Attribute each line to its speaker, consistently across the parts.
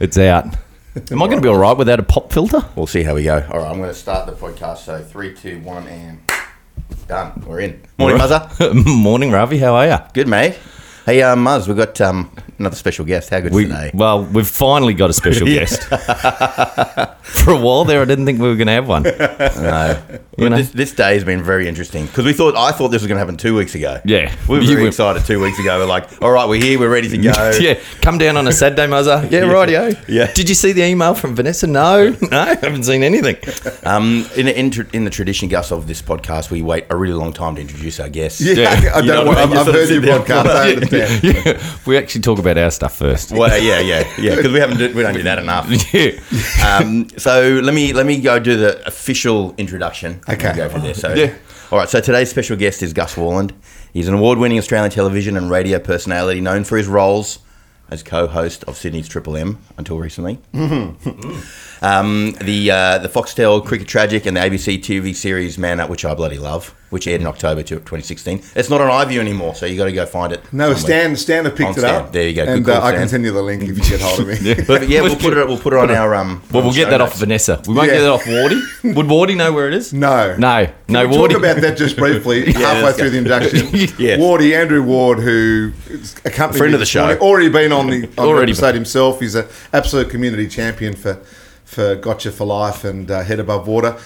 Speaker 1: It's out. Am I going to be all right without a pop filter?
Speaker 2: We'll see how we go. All right, I'm going to start the podcast. So three, two, one, and done. We're in. Morning, Muzzer.
Speaker 1: Morning, Ravi. How are you?
Speaker 2: Good, mate. Hey, uh, Muzz, we've got um, another special guest. How good's
Speaker 1: We,
Speaker 2: today?
Speaker 1: well, we've finally got a special guest. For a while there, I didn't think we were going to have one.
Speaker 2: No.
Speaker 1: You know?
Speaker 2: this, this day has been very interesting because we thought I thought this was going to happen two weeks ago.
Speaker 1: Yeah.
Speaker 2: we were very
Speaker 1: were-
Speaker 2: excited two weeks ago. We're like, all right, we're here, we're ready to go.
Speaker 1: yeah, come down on a Saturday, Muzzer. Yeah, rightio.
Speaker 2: Yeah.
Speaker 1: Did you see the email from Vanessa? No, no, I haven't seen anything.
Speaker 2: Um, in, in, in the tradition, Gus, of this podcast, we wait a really long time to introduce our guests.
Speaker 3: Yeah,
Speaker 1: Yeah.
Speaker 3: I
Speaker 2: You know
Speaker 3: don't.
Speaker 2: I
Speaker 3: I've,
Speaker 2: mean?
Speaker 3: I've heard your podcast. I understand.
Speaker 1: Yeah, we actually talk about our stuff first.
Speaker 2: Well, yeah, yeah, yeah. Because we haven't do, we don't do that enough.
Speaker 1: Yeah.
Speaker 2: Um, so let me let me go do the official introduction.
Speaker 3: Okay.
Speaker 2: We'll go from there. So,
Speaker 1: Yeah.
Speaker 2: all right. So today's special guest is Gus Worland. He's an award-winning Australian television and radio personality known for his roles as co-host of Sydney's Triple M until recently. um, the uh, the Foxtel Cricket Tragic and the ABC TV series Man Up, which I bloody love, which aired in October to 2016. It's not on iView anymore, so you got to go find it.
Speaker 3: No,
Speaker 2: somewhere.
Speaker 3: Stan. Stan have picked
Speaker 2: On
Speaker 3: it
Speaker 2: Stan.
Speaker 3: up.
Speaker 2: There you go.
Speaker 3: And
Speaker 2: Good call,
Speaker 3: uh, I can send you the link if you get hold of me.
Speaker 2: But yeah, we'll put it. We'll put it on our um.
Speaker 1: Well, we'll get
Speaker 2: show
Speaker 1: that off. Vanessa. We won't
Speaker 3: Yeah.
Speaker 1: get that off Wardy. Would Wardy know where it is?
Speaker 3: No.
Speaker 1: No. No,
Speaker 3: Can we
Speaker 1: Wardy.
Speaker 3: talk about that just briefly halfway through the induction.
Speaker 2: Yes.
Speaker 3: Wardy, Andrew Ward, who is accompanied
Speaker 2: Friend
Speaker 3: me
Speaker 2: of the show.
Speaker 3: morning, already been on the on
Speaker 1: Already
Speaker 3: the episode himself. He's an absolute community champion for for Gotcha for Life and uh, Head Above Water.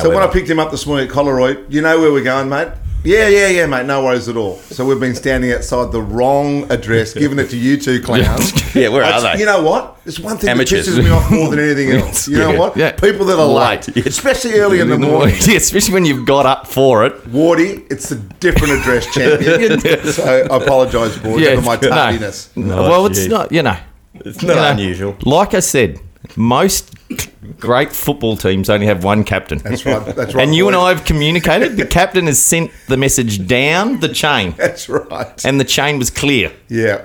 Speaker 3: So when I picked him up this morning at Collaroy, you know where we're going, mate? Yeah, yeah, yeah, mate. No worries at all. So we've been standing outside the wrong address, giving it to you two clowns.
Speaker 2: Yeah, where are
Speaker 3: That's-
Speaker 2: they?
Speaker 3: You know what? It's one thing
Speaker 2: Amateurs.
Speaker 3: that pisses me off more than anything else. You know
Speaker 1: Yeah,
Speaker 3: what?
Speaker 1: yeah.
Speaker 3: People that are late,
Speaker 1: Late.
Speaker 3: especially early in the morning.
Speaker 1: Yeah, especially when you've got up for it.
Speaker 3: Wardy, it's a different address, champion. so I apologise, Wardy,
Speaker 1: Yeah,
Speaker 3: for my
Speaker 1: no.
Speaker 3: tardiness.
Speaker 1: well, it's
Speaker 2: geez.
Speaker 1: not, you know.
Speaker 2: It's not
Speaker 1: you know,
Speaker 2: unusual.
Speaker 1: Like I said, most great football teams only have one captain.
Speaker 3: That's right. That's right.
Speaker 1: And you and I have communicated. The captain has sent the message down the chain,
Speaker 3: That's right.
Speaker 1: and the chain was clear.
Speaker 3: Yeah,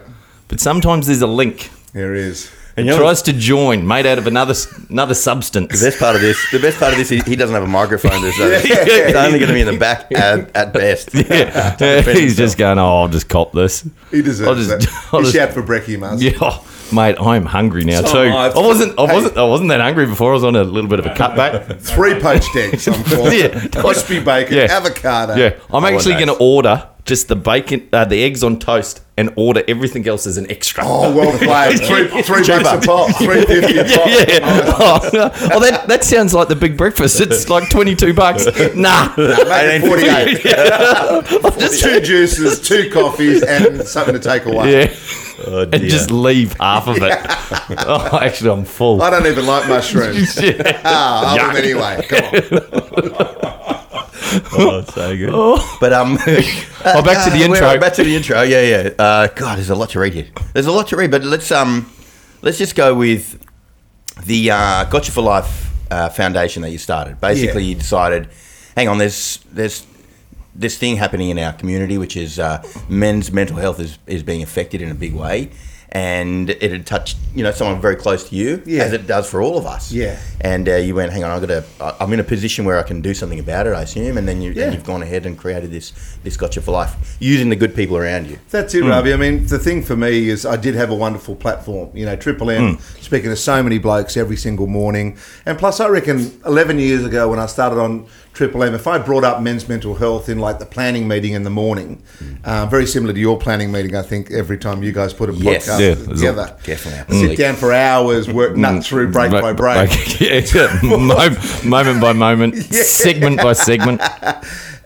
Speaker 1: But sometimes there's a link.
Speaker 3: there is.
Speaker 2: And
Speaker 1: It
Speaker 2: you know,
Speaker 1: tries to join, made out of another another substance.
Speaker 2: the best part of this, the best part of this, is he doesn't have a microphone. There's no,
Speaker 3: Yeah.
Speaker 2: It's only going to be in the back at, at best.
Speaker 1: Yeah, he's just going. Oh, I'll just cop this.
Speaker 3: He deserves
Speaker 1: I'll just-
Speaker 3: that.
Speaker 1: I'll
Speaker 3: You
Speaker 1: just-
Speaker 3: shout for brekkie, Muzz.
Speaker 1: Yeah, mate, I'm hungry now
Speaker 2: So
Speaker 1: too.
Speaker 2: I.
Speaker 1: I wasn't. I wasn't. I wasn't that hungry before. I was on a little bit of a cutback.
Speaker 3: Three poached eggs, I'm for.
Speaker 1: Yeah.
Speaker 3: Crispy bacon,
Speaker 1: Yeah.
Speaker 3: avocado.
Speaker 1: Yeah, I'm actually
Speaker 2: those.
Speaker 1: going to order just the bacon, uh, the eggs on toast, and order everything else as an extra.
Speaker 3: Oh, well played. Three, three bucks a pop. Three fifty a pop.
Speaker 1: yeah. Oh, oh, that that sounds like the big breakfast. It's like twenty two bucks. Nah,
Speaker 3: Make it 48.
Speaker 1: just
Speaker 3: two juices, two coffees, and something to take away.
Speaker 1: yeah,
Speaker 2: Oh,
Speaker 1: and just leave half of it. Oh, actually, I'm full.
Speaker 3: I don't even like mushrooms.
Speaker 1: Yeah.
Speaker 3: Ah, have them anyway. Come on.
Speaker 2: Oh, so good. But um,
Speaker 1: Oh, back to the intro.
Speaker 2: we're Back to the intro. Yeah, yeah. Uh, God, there's a lot to read here. There's a lot to read, but let's um, let's just go with the uh, Gotcha for Life uh, foundation that you started. Basically,
Speaker 3: Yeah.
Speaker 2: you decided, hang on, there's there's this thing happening in our community, which is uh, men's mental health is, is being affected in a big way. And it had touched, you know, someone very close to you,
Speaker 3: Yeah.
Speaker 2: as it does for all of us.
Speaker 3: Yeah.
Speaker 2: And uh, you went, hang on, I've got to, I'm in a position where I can do something about it, I assume. And then you,
Speaker 3: Yeah.
Speaker 2: and you've gone ahead and created this, this Gotcha for Life using the good people around you.
Speaker 3: That's it, Ravi. I mean, the thing for me is I did have a wonderful platform. You know, Triple M
Speaker 1: Hmm.
Speaker 3: speaking to so many blokes every single morning. And plus, I reckon 11 years ago when I started on Triple M, if I brought up men's mental health in like the planning meeting in the morning,
Speaker 1: Hmm.
Speaker 3: uh, very similar to your planning meeting, I think, every time you guys put a
Speaker 2: Yes.
Speaker 3: podcast
Speaker 1: Yeah, there's a-
Speaker 3: together.
Speaker 2: Definitely.
Speaker 3: Sit down for hours, work nut through break by break.
Speaker 1: yeah, yeah. Moment by moment, segment by segment.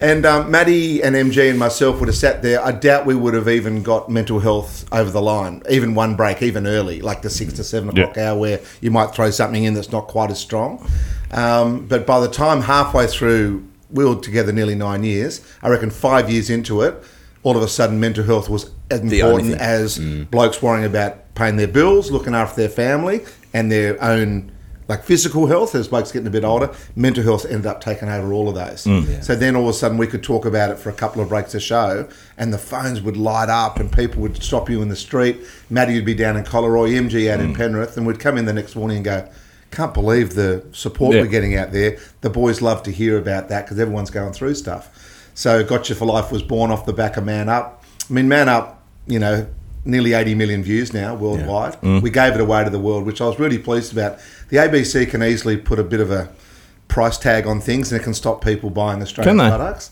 Speaker 3: And um, Matty and MG and myself would have sat there. I doubt we would have even got mental health over the line, even one break, even early, like the six to seven o'clock
Speaker 1: Yeah.
Speaker 3: hour, where you might throw something in that's not quite as strong. Um, but by the time halfway through, we were together nearly nine years. I reckon five years into it, all of a sudden mental health was as important as blokes worrying about paying their bills, looking after their family, and their own like physical health as blokes getting a bit older. Mental health ended up taking over all of those. So then all of a sudden we could talk about it for a couple of breaks a show, and the phones would light up, and people would stop you in the street. Matty would be down in Collaroy, MG out in Penrith, and we'd come in the next morning and go. Can't believe the support
Speaker 1: Yeah.
Speaker 3: we're getting out there. The boys love to hear about that because everyone's going through stuff. So Gotcha for Life was born off the back of Man Up. I mean, Man Up, you know, nearly 80 million views now worldwide.
Speaker 1: Mm.
Speaker 3: We gave it away to the world, which I was really pleased about. The ABC can easily put a bit of a price tag on things and it can stop people buying Australian products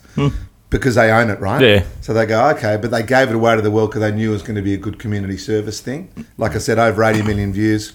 Speaker 3: because they own it, right?
Speaker 1: Yeah.
Speaker 3: So they go, okay, but they gave it away to the world because they knew it was going to be a good community service thing. Like I said, over 80 million views.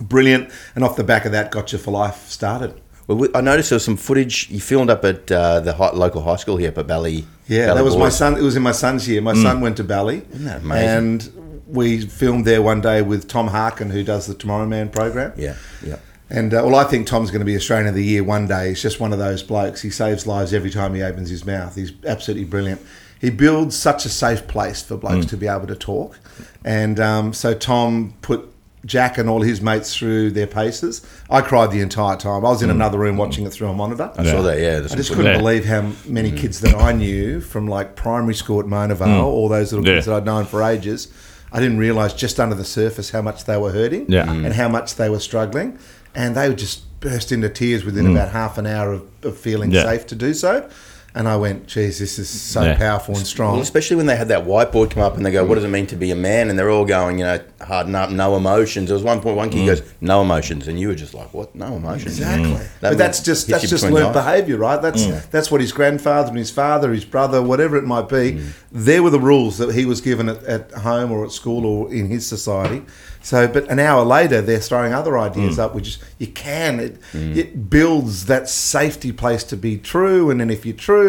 Speaker 3: Brilliant. And off the back of that, Gotcha for Life started.
Speaker 2: Well, I noticed there was some footage you filmed up at uh, the hi- local high school here up at Bally.
Speaker 3: Yeah,
Speaker 2: Bally
Speaker 3: that was my son. It was in my son's year. My son went to Bally.
Speaker 2: Isn't that amazing?
Speaker 3: And we filmed there one day with Tom Harkin, who does the Tomorrow Man program.
Speaker 2: Yeah, yeah.
Speaker 3: And uh, well, I think Tom's going to be Australian of the Year one day. He's just one of those blokes. He saves lives every time he opens his mouth. He's absolutely brilliant. He builds such a safe place for blokes to be able to talk. And um, so Tom put Jack and all his mates through their paces. I cried the entire time. I was in another room watching it through a monitor.
Speaker 2: I saw that. Yeah,
Speaker 3: I just couldn't
Speaker 1: Yeah.
Speaker 3: believe how many kids that I knew from like primary school at Mona Vale, all those little kids that I'd known for ages. I didn't realise just under the surface how much they were hurting
Speaker 1: Yeah. Mm.
Speaker 3: and how much they were struggling. And they would just burst into tears within about half an hour of, of feeling
Speaker 1: Mm. Yeah.
Speaker 3: safe to do so. And I went, geez, this is so
Speaker 1: Yeah.
Speaker 3: powerful and strong.
Speaker 2: Well, especially when they had that whiteboard come up and they go, "What does it mean to be a man?" And they're all going, you know, harden up, no emotions. There was one point, one kid mm. goes, "No emotions," and you were just like, "What? No emotions?"
Speaker 3: Exactly. Mm.
Speaker 2: That
Speaker 3: but that's just that's just learned behaviour, right? That's mm. that's what his grandfather and his father, his brother, whatever it might be, there were the rules that he was given at, at home or at school or in his society. So, but an hour later, they're throwing other ideas up, which is you can. It, it builds that safety place to be true, and then if you're true,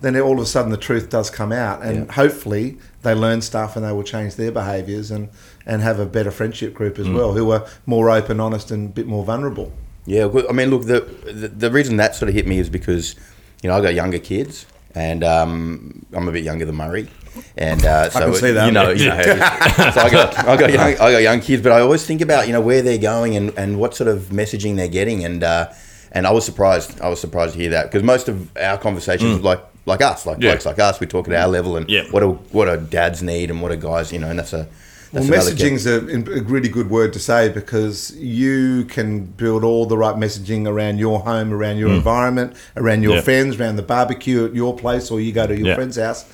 Speaker 3: then all of a sudden the truth does come out, and hopefully they learn stuff and they will change their behaviours and and have a better friendship group as well, who are more open, honest, and a bit more vulnerable.
Speaker 2: Yeah, I mean, look, the, the the reason that sort of hit me is because you know I got younger kids, and um, I'm a bit younger than Murray, and uh, so
Speaker 3: can see that.
Speaker 2: you know, you know, so I got I got young, I got young kids, but I always think about you know where they're going and, and what sort of messaging they're getting, and uh, and I was surprised I was surprised to hear that because most of our conversations were like like us, like
Speaker 1: Yeah.
Speaker 2: blokes like us, we talk at our level and
Speaker 1: Yeah.
Speaker 2: what do what do dads need and what do guys, you know, and that's a
Speaker 3: Well,
Speaker 2: that's another
Speaker 3: messaging's a, a really good word to say because you can build all the right messaging around your home, around your environment, around your
Speaker 1: Mm. Yeah.
Speaker 3: friends, around the barbecue at your place, or you go to your
Speaker 1: Yeah.
Speaker 3: friend's house.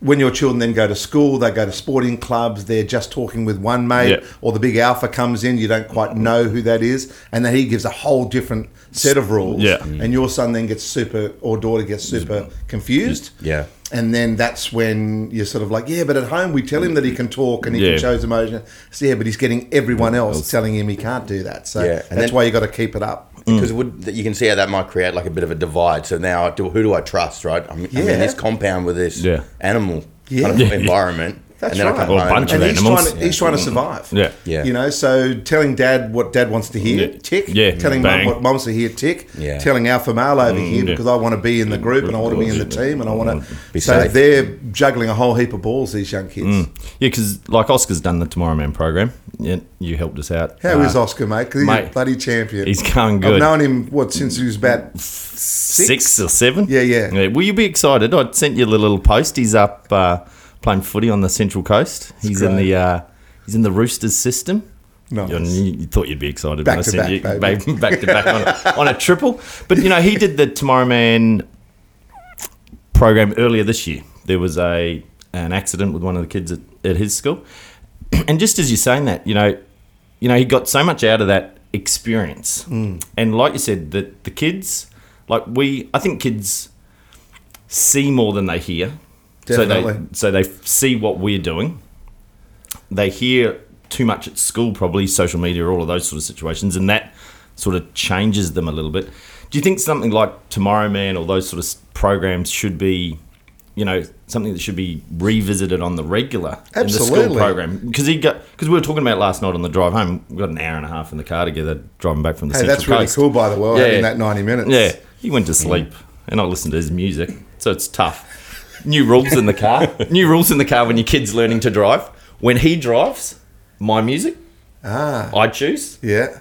Speaker 3: When your children then go to school, they go to sporting clubs, they're just talking with one mate,
Speaker 1: Yeah.
Speaker 3: or the big alpha comes in, you don't quite know who that is, and then he gives a whole different set of rules.
Speaker 1: Yeah. Mm.
Speaker 3: And your son then gets super, or daughter gets super mm. confused.
Speaker 2: Yeah.
Speaker 3: And then that's when you're sort of like, yeah, but at home we tell him that he can talk and he
Speaker 1: Yeah.
Speaker 3: can show his emotion. So, yeah, but he's getting everyone else telling him he can't do that. So
Speaker 2: Yeah, and
Speaker 3: that's
Speaker 2: then-
Speaker 3: why you've got to keep it up.
Speaker 2: Because it would that you can see how that might create like a bit of a divide. So now, do, who do I trust? Right? I'm, I'm in this compound with this
Speaker 1: Yeah.
Speaker 2: animal
Speaker 3: Yeah.
Speaker 2: kind of environment,
Speaker 3: That's
Speaker 2: and then
Speaker 3: right.
Speaker 2: I come
Speaker 1: a
Speaker 2: home.
Speaker 1: bunch
Speaker 3: And
Speaker 1: of
Speaker 3: he's
Speaker 1: animals.
Speaker 3: trying, to, he's trying to survive.
Speaker 1: Yeah.
Speaker 2: Yeah.
Speaker 3: You know, so telling dad what dad wants to hear,
Speaker 1: Yeah.
Speaker 3: tick.
Speaker 1: Yeah.
Speaker 3: Telling mum what mum wants to hear, tick.
Speaker 2: Yeah.
Speaker 3: Telling alpha male over here
Speaker 1: yeah.
Speaker 3: because I want to be in the group and I want to be in the team and I want to.
Speaker 2: Be
Speaker 3: so
Speaker 2: safe.
Speaker 3: they're juggling a whole heap of balls. These young kids.
Speaker 1: Yeah, because like Oscar's done the Tomorrow Man program. Yeah, you helped us out.
Speaker 3: How is
Speaker 1: Uh,
Speaker 3: Oscar, mate? Because he's a bloody champion.
Speaker 1: He's going good.
Speaker 3: I've known him what since he was about
Speaker 1: six? or seven.
Speaker 3: Yeah, yeah.
Speaker 1: Will you be excited? I sent you a little post. He's up uh, playing footy on the Central Coast. He's in the uh, he's in the Roosters system.
Speaker 3: Nice.
Speaker 1: You, thought you'd be excited
Speaker 3: Back
Speaker 1: when I
Speaker 3: to back,
Speaker 1: you
Speaker 3: baby.
Speaker 1: back to back on, a- on a triple. But you know, he did the Tomorrow Man program earlier this year. There was a an accident with one of the kids at, at his school, and just as you're saying that, you know, you know, he got so much out of that experience, and like you said, that the kids, like we, I think kids see more than they hear.
Speaker 3: Definitely.
Speaker 1: So they so they see what we're doing. They hear too much at school, probably social media, all of those sort of situations, and that sort of changes them a little bit. Do you think something like Tomorrow Man or those sort of programs should be, you know, something that should be revisited on the regular in the school program? Because he got because we were talking about last night on the drive home. We got an hour and a half in the car together driving back from the
Speaker 3: Hey,
Speaker 1: Central
Speaker 3: that's really
Speaker 1: Coast.
Speaker 3: cool, by the way,
Speaker 1: Yeah.
Speaker 3: having that 90 minutes.
Speaker 1: Yeah, he went to sleep, and I listened to his music, so it's tough. New rules in the car. New rules in the car when your kid's learning to drive. When he drives, my music
Speaker 3: Ah,
Speaker 1: I choose.
Speaker 3: yeah.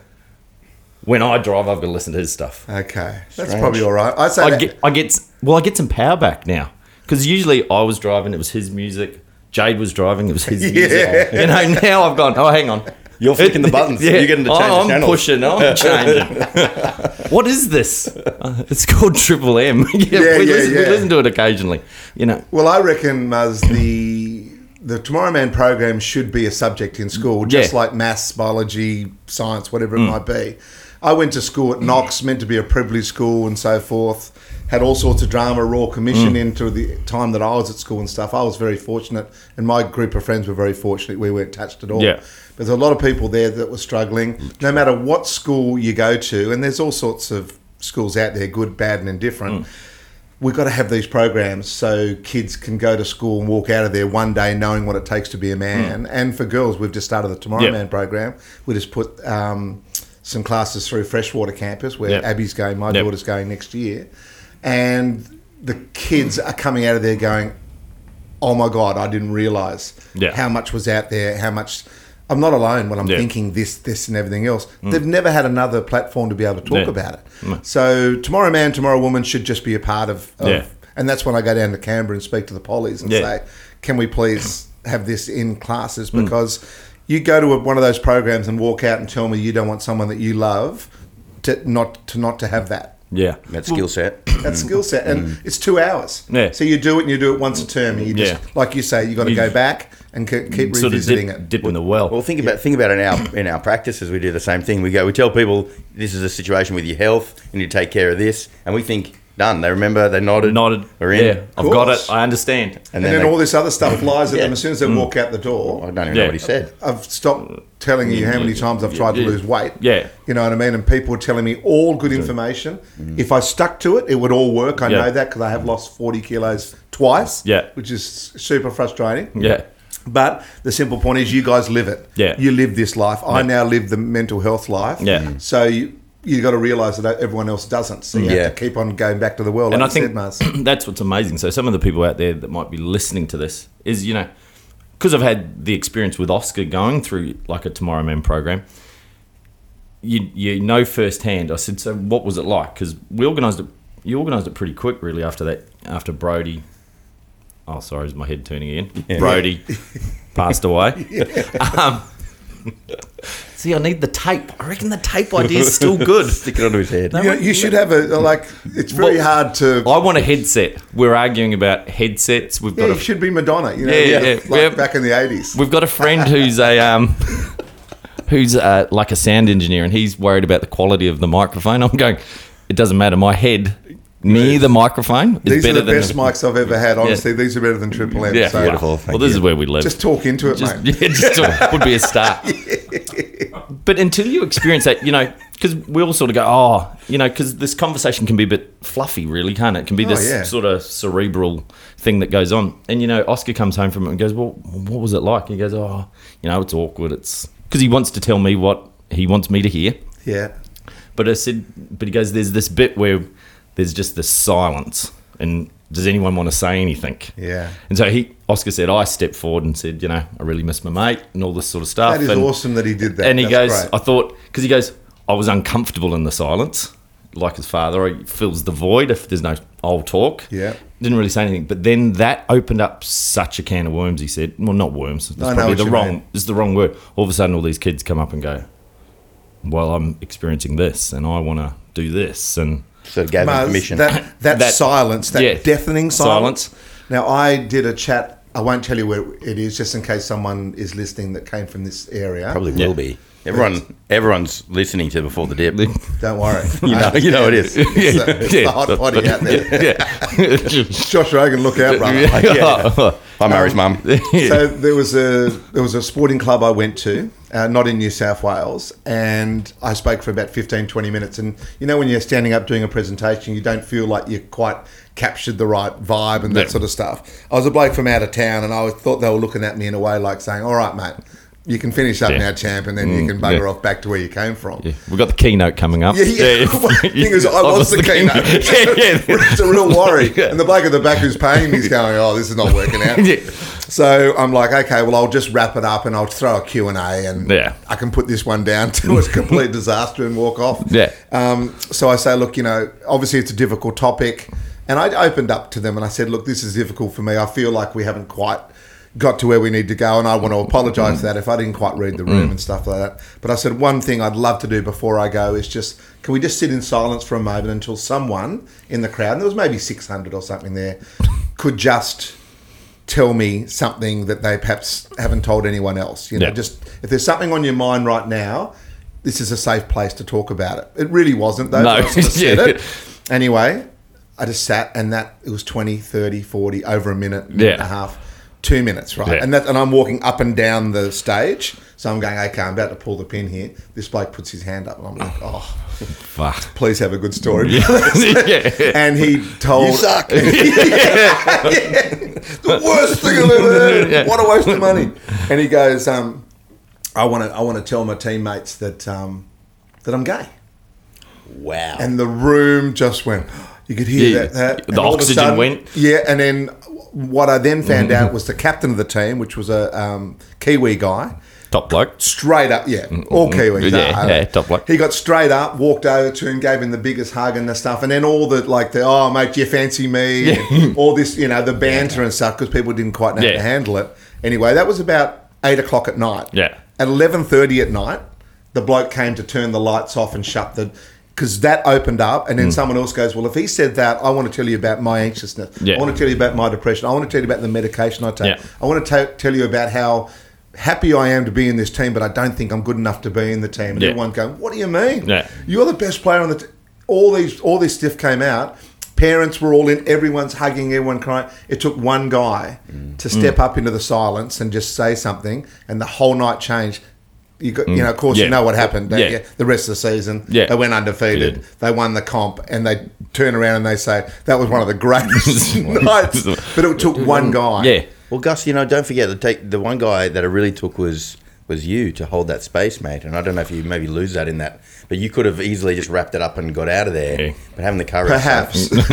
Speaker 1: When I drive, I've got to listen to his stuff.
Speaker 3: Okay. That's
Speaker 2: Strange.
Speaker 3: probably all right. I'd say
Speaker 1: I
Speaker 3: that-
Speaker 1: get, I get, well, I get some power back now because usually I was driving, it was his music. Jade was driving, it was his music. You know, now I've gone. Oh, hang on.
Speaker 2: You're flicking the buttons. yeah. You're getting to oh, change
Speaker 1: I'm
Speaker 2: channels.
Speaker 1: pushing. I'm changing. what is this? Uh, it's called Triple M. yeah,
Speaker 3: Yeah,
Speaker 1: we,
Speaker 3: yeah,
Speaker 1: listen, we listen to it occasionally. You know,
Speaker 3: Well, I reckon, as the the Tomorrow Man program should be a subject in school, mm, just
Speaker 1: Yeah.
Speaker 3: like maths, biology, science, whatever it mm. might be. I went to school at Knox, meant to be a privileged school and so forth. Had all sorts of drama, Royal Commission mm. into the time that I was at school and stuff. I was very fortunate, and my group of friends were very fortunate. We weren't touched at all.
Speaker 1: Yeah.
Speaker 3: There's a lot of people there that were struggling. Mm, no matter what school you go to, and there's all sorts of schools out there, good, bad, and indifferent. Mm. We've got to have these programs so kids can go to school and walk out of there one day knowing what it takes to be a man. Mm. And for girls, we've just started the Tomorrow
Speaker 1: Yeah.
Speaker 3: Man program. We just put um, some classes through Freshwater Campus where
Speaker 1: Yep.
Speaker 3: Abby's going, my
Speaker 1: Yep.
Speaker 3: daughter's going next year. And the kids are coming out of there going, oh my God, I didn't realize
Speaker 1: Yeah.
Speaker 3: how much was out there, how much. I'm not alone when I'm
Speaker 1: Yeah. Mm.
Speaker 3: thinking this, this, and everything else. They've never had another platform to be able to talk
Speaker 1: Yeah.
Speaker 3: about it.
Speaker 1: Mm.
Speaker 3: So tomorrow man, tomorrow woman should just be a part of. of
Speaker 1: Yeah.
Speaker 3: And that's when I go down to Canberra and speak to the pollies and
Speaker 1: Yeah.
Speaker 3: say, can we please have this in
Speaker 1: Mm.
Speaker 3: classes? Because you go to a, one of those programs and walk out and tell me you don't want someone that you love to not to not to have that
Speaker 1: Yeah.
Speaker 2: That skill set.
Speaker 3: that skill set, and it's two hours.
Speaker 1: Mm. Yeah.
Speaker 3: So you do it, and you do it once a term, and you just,
Speaker 1: Yeah.
Speaker 3: like you say, you got to go back and ke- keep
Speaker 1: Sort of
Speaker 3: revisiting
Speaker 1: dip,
Speaker 3: it.
Speaker 1: dip in the well.
Speaker 2: Well, think about think about in our in our practices, we do the same thing. We go, we tell people this is a situation with your health, and you take care of this, and we think done. They remember, they nodded,
Speaker 1: Nodded.
Speaker 2: we're in.
Speaker 1: Yeah, I've got it. I understand.
Speaker 3: And, then,
Speaker 2: they-
Speaker 3: all this other stuff flies at
Speaker 2: Yeah.
Speaker 3: them as soon as they walk out the door.
Speaker 2: I don't even
Speaker 1: Yeah.
Speaker 2: know what he said.
Speaker 3: I've stopped telling you how many times I've tried to lose weight.
Speaker 1: Yeah.
Speaker 3: You know what I mean? And people were telling me all good information. If I stuck to it, it would all work. I
Speaker 1: Yeah.
Speaker 3: know that because I have lost 40 kilos twice.
Speaker 1: Yeah.
Speaker 3: Which is super frustrating.
Speaker 1: Yeah.
Speaker 3: But the simple point is, you guys live it.
Speaker 1: Yeah.
Speaker 3: You live this life. I now live the mental health life.
Speaker 1: Yeah. Mm.
Speaker 3: So you you got to realise that everyone else doesn't. So you
Speaker 2: Yeah.
Speaker 3: have to keep on going back to the world.
Speaker 1: and I
Speaker 3: like you
Speaker 1: think
Speaker 3: said,
Speaker 1: that's what's amazing. So some of the people out there that might be listening to this is, you know, because I've had the experience with Oscar going through like a Tomorrow Man program. You you know firsthand. I said, so what was it like? Because we organised it. You organised it pretty quick, really. After that, after Brody. Oh, sorry, is my head turning again? Brody passed away. Um, see, I need the tape. I reckon the tape idea is still good.
Speaker 2: Stick it onto his head.
Speaker 3: You, you should have a like. It's very
Speaker 1: Well,
Speaker 3: hard to.
Speaker 1: I want a headset. We're arguing about headsets. We've
Speaker 3: yeah,
Speaker 1: got
Speaker 3: you
Speaker 1: a
Speaker 3: should be Madonna. You know,
Speaker 1: Yeah,
Speaker 3: like,
Speaker 1: yeah.
Speaker 3: like
Speaker 1: We have-
Speaker 3: back in the eighties.
Speaker 1: We've got a friend who's a um, who's uh, like a sound engineer, and he's worried about the quality of the microphone. I'm going. It doesn't matter. My head near the microphone is
Speaker 3: These are
Speaker 1: better
Speaker 3: the best
Speaker 1: than
Speaker 3: mics I've ever had. Honestly, these are better than Triple M.
Speaker 1: yeah.
Speaker 3: so
Speaker 2: Beautiful.
Speaker 1: Well, this
Speaker 2: you.
Speaker 1: is where we live.
Speaker 3: Just talk into it,
Speaker 1: just,
Speaker 3: mate.
Speaker 1: yeah, just talk- would be a start. But until you experience that, you know, because we all sort of go, oh, you know, because this conversation can be a bit fluffy, really, can't it? It can be
Speaker 3: Oh,
Speaker 1: this
Speaker 3: yeah.
Speaker 1: sort of cerebral thing that goes on. And, you know, Oscar comes home from it and goes, well, what was it like? he goes, oh, you know, it's awkward. It's because he wants to tell me what he wants me to hear.
Speaker 3: Yeah.
Speaker 1: But I said, but he goes, there's this bit where there's just this silence. And does anyone want to say anything?
Speaker 3: Yeah.
Speaker 1: And so he, Oscar said, I stepped forward and said, you know, I really miss my mate and all this sort of stuff.
Speaker 3: That is
Speaker 1: and,
Speaker 3: awesome that he did that.
Speaker 1: And he
Speaker 3: That's
Speaker 1: goes,
Speaker 3: great.
Speaker 1: I thought, because he goes, I was uncomfortable in the silence, like his father. He fills the void if there's no old talk.
Speaker 3: Yeah.
Speaker 1: Didn't really say anything. But then that opened up such a can of worms, he said. Well, not worms. That's
Speaker 3: I know
Speaker 1: probably the wrong,
Speaker 3: mean.
Speaker 1: is the wrong word. All of a sudden, all these kids come up and go, well, I'm experiencing this and I want to do this. And
Speaker 2: So it gave
Speaker 3: Mars,
Speaker 2: permission.
Speaker 3: That, that,
Speaker 1: That-
Speaker 3: silence, that
Speaker 1: yeah.
Speaker 3: deafening silence.
Speaker 1: Silence.
Speaker 3: Now, I did a chat. I won't tell you where it is, just in case someone is listening that came from this area.
Speaker 2: Probably
Speaker 1: Yeah.
Speaker 2: will be. Everyone, everyone's listening to before the dip.
Speaker 3: Don't worry.
Speaker 2: you know, you know it is.
Speaker 3: It's, the, it's the hot potty out there.
Speaker 1: yeah.
Speaker 3: Josh Rogan, look out, brother.
Speaker 2: Yeah. Hi, Murray's mum.
Speaker 3: so there was a there was a sporting club I went to, uh, not in New South Wales, and I spoke for about 15, 20 minutes. And you know, when you're standing up doing a presentation, you don't feel like you quite captured the right vibe and that
Speaker 1: Yeah.
Speaker 3: sort of stuff. I was a bloke from out of town, and I thought they were looking at me in a way like saying, "All right, mate." You can finish up
Speaker 1: Yeah.
Speaker 3: now, champ, and then you can bugger
Speaker 1: yeah.
Speaker 3: off back to where you came from.
Speaker 1: Yeah, we've got the keynote coming up.
Speaker 3: Yeah, yeah. The thing is, I was the keynote.
Speaker 1: yeah, yeah.
Speaker 3: it's a real worry.
Speaker 1: Yeah.
Speaker 3: And the bloke at the back who's paying me is going, oh, this is not working out.
Speaker 1: Yeah.
Speaker 3: So I'm like, okay, well, I'll just wrap it up and I'll throw a Q&A and
Speaker 1: Yeah.
Speaker 3: I can put this one down to a complete disaster and walk off.
Speaker 1: Yeah.
Speaker 3: Um, so I say, look, you know, obviously it's a difficult topic. And I opened up to them and I said, look, this is difficult for me. I feel like we haven't quite got to where we need to go and I want to mm. apologize for that if I didn't quite read the room mm. and stuff like that. But I said one thing I'd love to do before I go is just can we just sit in silence for a moment until someone in the crowd, and there was maybe 600 or something there, could just tell me something that they perhaps haven't told anyone else. You know,
Speaker 1: Yeah.
Speaker 3: just if there's something on your mind right now, this is a safe place to talk about it. It really wasn't though.
Speaker 1: No.
Speaker 3: I sort of said
Speaker 1: Yeah.
Speaker 3: it. Anyway, I just sat and that it was 20, 30, 40, over a minute, minute
Speaker 1: Yeah.
Speaker 3: and a half, two minutes, right?
Speaker 1: Yeah.
Speaker 3: And that and I'm walking up and down the stage. So I'm going, okay, I'm about to pull the pin here. This bloke puts his hand up and I'm like, oh,
Speaker 1: Fuck.
Speaker 3: please have a good story.
Speaker 1: yeah.
Speaker 3: and he told
Speaker 2: You suck.
Speaker 3: the worst thing I've ever heard. What a waste of money. And he goes, um, I want to I want to tell my teammates that um, that I'm gay.
Speaker 2: wow.
Speaker 3: And the room just went. You could hear
Speaker 1: Yeah,
Speaker 3: that, that.
Speaker 1: the
Speaker 3: and all of a
Speaker 1: oxygen went.
Speaker 3: Yeah, and then what I then found out was the captain of the team, which was a um, Kiwi guy,
Speaker 1: Top bloke.
Speaker 3: straight up, yeah, all Kiwis.
Speaker 1: Yeah,
Speaker 3: are.
Speaker 1: yeah, top bloke.
Speaker 3: He got straight up, walked over to him, gave him the biggest hug and the stuff, and then all the like the oh mate, do you fancy me? And all this, you know, the banter and stuff because people didn't quite know how to handle it. Anyway, that was about eight o'clock at night.
Speaker 1: Yeah.
Speaker 3: At eleven thirty at night, the bloke came to turn the lights off and shut the. Because that opened up, and then
Speaker 1: Mm.
Speaker 3: someone else goes, "Well, if he said that, I want to tell you about my anxiousness.
Speaker 1: Yeah.
Speaker 3: I want to tell you about my depression. I want to tell you about the medication I take.
Speaker 1: Yeah.
Speaker 3: I want to ta- tell you about how happy I am to be in this team, but I don't think I'm good enough to be in the team. And
Speaker 1: Yeah.
Speaker 3: everyone going, "What do you mean? You're the best player on the." T-. All these, all this stuff came out. Parents were all in. Everyone's hugging. Everyone crying. It took one guy
Speaker 1: Mm.
Speaker 3: to step up into the silence and just say something, and the whole night changed. You got, you know, of course,
Speaker 1: Mm. Yeah.
Speaker 3: you know what happened. don't
Speaker 1: Yeah.
Speaker 3: you? The rest of the season,
Speaker 1: Yeah.
Speaker 3: they went undefeated.
Speaker 1: Yeah.
Speaker 3: They won the comp, and they turn around and they say that was one of the greatest nights. But it took one guy.
Speaker 1: Yeah.
Speaker 2: Well, Gus, you know, don't forget the take the one guy that it really took was was you to hold that space, mate. And I don't know if you maybe lose that in that, but you could have easily just wrapped it up and got out of there.
Speaker 1: Yeah.
Speaker 2: But having the courage,
Speaker 3: Perhaps.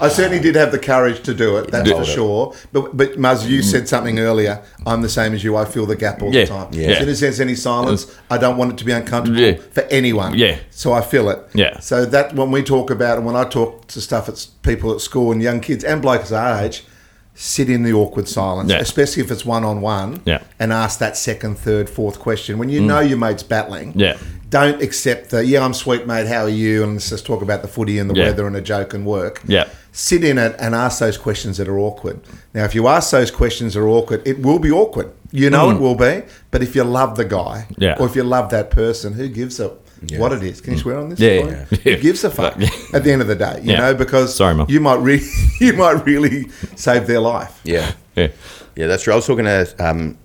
Speaker 3: I certainly did have the courage to do it, that's
Speaker 2: Yeah.
Speaker 3: for sure. But, but Muzz, you said something earlier. I'm the same as you. I feel the gap all
Speaker 1: Yeah.
Speaker 3: the time.
Speaker 2: Yeah.
Speaker 3: As soon as there's any silence, I don't want it to be uncomfortable
Speaker 1: Yeah.
Speaker 3: for anyone.
Speaker 1: Yeah.
Speaker 3: So I feel it.
Speaker 1: Yeah.
Speaker 3: So that when we talk about and when I talk to stuff at s- people at school and young kids and blokes our age, sit in the awkward silence,
Speaker 1: Yeah.
Speaker 3: especially if it's one on one,
Speaker 1: Mm.
Speaker 3: and ask that second, third, fourth question when you know your mate's battling.
Speaker 1: Yeah.
Speaker 3: Don't accept the yeah, I'm sweet mate. How are you? And let's just talk about the footy and the
Speaker 1: Yeah.
Speaker 3: weather and a joke and work.
Speaker 1: Yeah.
Speaker 3: Sit in it and ask those questions that are awkward. Now, if you ask those questions that are awkward, it will be awkward. You know it will be. But if you love the guy,
Speaker 1: Mm. Yeah.
Speaker 3: or if you love that person, who gives a what it is? Can you swear on this?
Speaker 1: Yeah,
Speaker 3: Sorry?
Speaker 1: yeah.
Speaker 3: Who gives a fuck
Speaker 1: Yeah.
Speaker 3: at the end of the day? You
Speaker 1: Yeah.
Speaker 3: know, because
Speaker 1: Sorry, Mum.
Speaker 3: you might really, you might really save their life.
Speaker 2: yeah,
Speaker 1: Yeah.
Speaker 2: yeah, that's true. I was talking to um,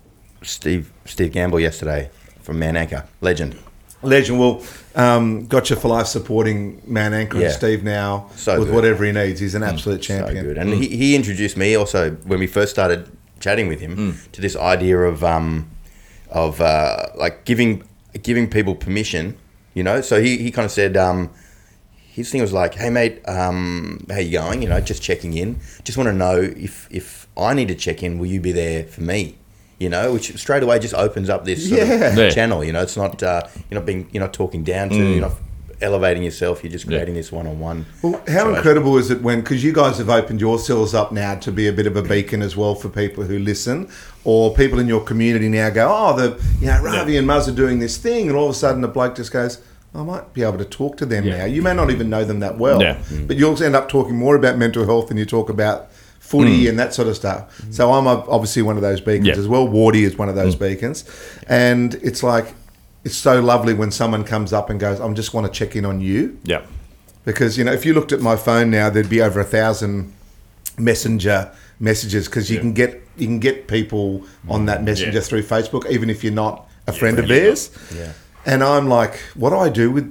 Speaker 2: Steve Steve Gamble yesterday from Man Anchor, legend.
Speaker 3: Legend will um, Gotcha for Life supporting Man Anchor
Speaker 2: Yeah.
Speaker 3: and Steve now
Speaker 2: So
Speaker 3: with
Speaker 2: good.
Speaker 3: whatever he needs. He's an absolute champion.
Speaker 2: So good. And he, he introduced me also when we first started chatting with him to this idea of um, of uh, like giving giving people permission. You know, so he, he kind of said um, his thing was like, "Hey mate, um, how you going? You know, just checking in. Just want to know if if I need to check in, will you be there for me?" You know, which straight away just opens up this sort of
Speaker 3: Yeah.
Speaker 1: Yeah.
Speaker 2: channel. You know, it's not uh, you're not being you're not talking down to you're not elevating yourself. You're just
Speaker 1: Yeah.
Speaker 2: creating this one on one.
Speaker 3: Well, how incredible is it when, because you guys have opened yourselves up now to be a bit of a beacon as well for people who listen, or people in your community now go, oh, the you know Ravi and Muzz are doing this thing, and all of a sudden the bloke just goes, I might be able to talk to them
Speaker 1: Yeah.
Speaker 3: now. You may not even know them that well,
Speaker 1: Yeah. Mm-hmm.
Speaker 3: but you'll end up talking more about mental health than you talk about footy mm. and that sort of stuff. So I'm obviously one of those beacons
Speaker 1: Yeah.
Speaker 3: as well. Wardy is one of those mm. beacons, and it's like. It's so lovely when someone comes up and goes, "I just want to check in on you."
Speaker 1: Yeah.
Speaker 3: because you know if you looked at my phone now there'd be over a thousand messenger messages because you
Speaker 1: Yeah.
Speaker 3: can get you can get people on that mm. messenger
Speaker 1: Yeah.
Speaker 3: through facebook even if you're not a friend of theirs
Speaker 2: Yeah.
Speaker 3: and i'm like what do i do with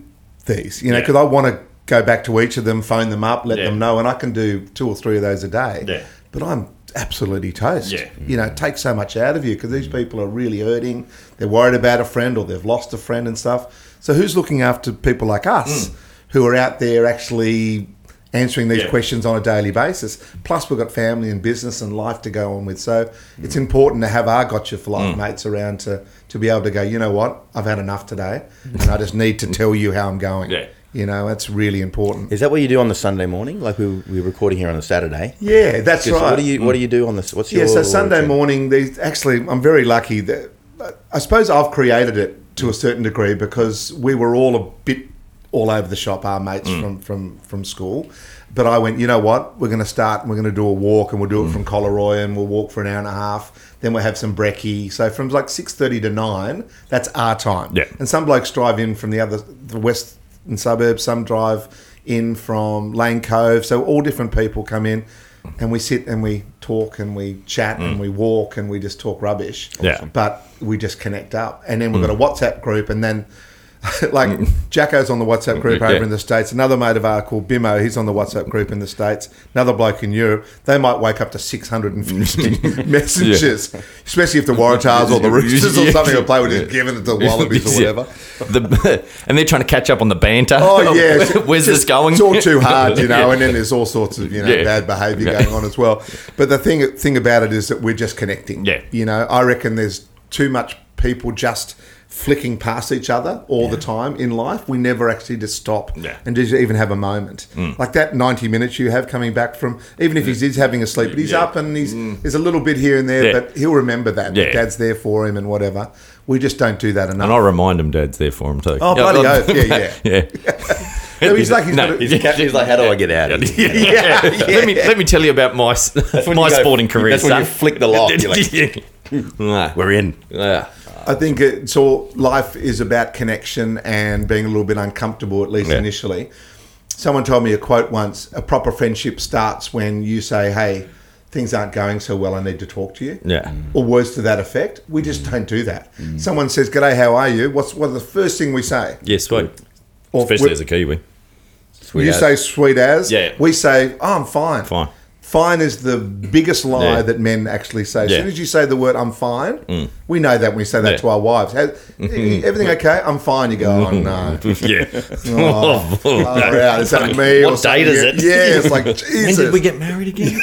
Speaker 3: these you know
Speaker 1: Yeah.
Speaker 3: because i want to go back to each of them phone them up let
Speaker 1: Yeah.
Speaker 3: them know and i can do two or three of those a day
Speaker 1: Yeah.
Speaker 3: but i'm absolutely toast
Speaker 1: Yeah.
Speaker 3: you know it takes so much out of you because these people are really hurting they're worried about a friend or they've lost a friend and stuff so who's looking after people like us who are out there actually answering these
Speaker 1: Mm. Yeah.
Speaker 3: questions on a daily basis plus we've got family and business and life to go on with so it's important to have our gotcha for
Speaker 1: Mm.
Speaker 3: life mates around to to be able to go you know what i've had enough today and i just need to tell you how i'm going
Speaker 1: Yeah.
Speaker 3: You know that's really important
Speaker 2: Is that what you do on the Sunday morning? Like we we're recording here on the Saturday.
Speaker 3: yeah that's right
Speaker 2: What do you What do you do on this? What's your
Speaker 3: Yeah, so Sunday
Speaker 2: routine?
Speaker 3: morning, these actually, I'm very lucky that I suppose I've created it to a certain degree because we were all a bit all over the shop, our mates mm. from, from, from school. But I went, you know what? We're going to start and we're going to do a walk and we'll do it mm. from Collaroy and we'll walk for an hour and a half. Then we'll have some brekkie. So from like 6.30 to 9, that's our time.
Speaker 1: Yeah.
Speaker 3: And some blokes drive in from the other, the western suburbs. Some drive in from Lane Cove. So all different people come in and we sit and we talk and we chat and mm. we walk and we just talk rubbish.
Speaker 1: Yeah.
Speaker 3: But we just connect up. And then we've got a mm. WhatsApp group and then like Jacko's on the WhatsApp group over
Speaker 1: Yeah.
Speaker 3: in the States. Another mate of ours called Bimo, he's on the WhatsApp group in the States. Another bloke in Europe. They might wake up to 650 messages, especially if the Waratahs or the Roosters or something are playing with just giving it to the Wallabies or whatever.
Speaker 1: The, and they're trying to catch up on the banter.
Speaker 3: Oh yeah,
Speaker 1: where's this going?
Speaker 3: It's all too hard, you know.
Speaker 1: Yeah.
Speaker 3: And then there's all sorts of you know
Speaker 1: Yeah.
Speaker 3: bad behaviour
Speaker 1: Yeah.
Speaker 3: going on as well. But the thing thing about it is that we're just connecting.
Speaker 1: Yeah.
Speaker 3: you know, I reckon there's too much people just flicking past each other all the time in life. We never actually just stop
Speaker 1: Yeah. Mm.
Speaker 3: and just even have a moment like that 90 minutes you have coming back from. Even if he's, he's having a sleep, but he's
Speaker 1: Yeah. Mm.
Speaker 3: up and he's there's a little bit here and there,
Speaker 1: Yeah.
Speaker 3: but he'll remember that. that Dad's there for him and whatever. We just don't do that enough.
Speaker 1: And I remind him Dad's there for him too.
Speaker 3: Oh, bloody oath. Yeah,
Speaker 1: yeah.
Speaker 3: No, he's like he's
Speaker 1: No,
Speaker 3: got a-
Speaker 1: he's-
Speaker 2: Captain's like, how do I get out of here?
Speaker 1: yeah, Let me let me tell you about my my
Speaker 2: you go-
Speaker 1: sporting career.
Speaker 2: that's when you flick the lock, you're like,
Speaker 1: Yeah.
Speaker 2: We're in.
Speaker 1: Yeah.
Speaker 3: I think it's all life is about connection and being a little bit uncomfortable, at least
Speaker 1: Yeah.
Speaker 3: initially. Someone told me a quote once: "A proper friendship starts when you say, hey, things aren't going so well. I need to talk to you."
Speaker 1: Yeah.
Speaker 3: Or words to that effect. We just mm. don't do that. Mm. Someone says, "G'day, how are you?" What's what's the first thing we say?
Speaker 1: Yeah, sweet.
Speaker 3: Or
Speaker 1: Especially as a Kiwi.
Speaker 2: Sweet
Speaker 3: you
Speaker 2: as.
Speaker 3: say "sweet as."
Speaker 1: Yeah.
Speaker 3: We say, "Oh, I'm fine."
Speaker 1: Fine.
Speaker 3: Fine is the biggest lie
Speaker 1: Yeah.
Speaker 3: that men actually say. As
Speaker 1: Yeah. Mm.
Speaker 3: soon as you say the word "I'm fine," we know that when we say that
Speaker 1: Yeah.
Speaker 3: to our wives. Has, Everything okay? I'm fine. You go, "Oh no."
Speaker 1: Yeah.
Speaker 3: Oh, far out. Is that me?
Speaker 1: What
Speaker 3: or something?
Speaker 1: date is it?
Speaker 3: Yeah, it's like
Speaker 1: When did we get married again?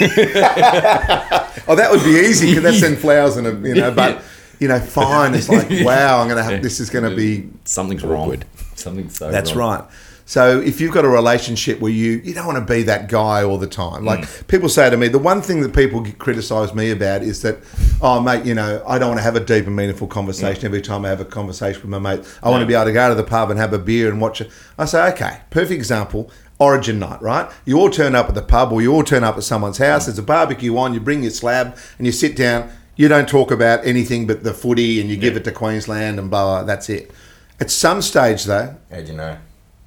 Speaker 3: oh, that would be easy because that's send flowers and a, you know. But you know, fine. It's like wow. I'm gonna have. This is gonna be.
Speaker 1: Something's wrong. Something's so
Speaker 3: That's
Speaker 1: wrong.
Speaker 3: right. So if you've got a relationship where you you don't want to be that guy all the time, like mm. people say to me, the one thing that people criticise me about is that, oh mate, you know, I don't want to have a deep and meaningful conversation every time I have a conversation with my mate. I want to be able to go to the pub and have a beer and watch it. I say, okay, perfect example. Origin night, right? You all turn up at the pub or you all turn up at someone's mm. house. There's a barbecue on. You bring your slab and you sit down. You don't talk about anything but the footy and you give it to Queensland and blah. blah that's it. At some stage, though,
Speaker 2: How'd you know?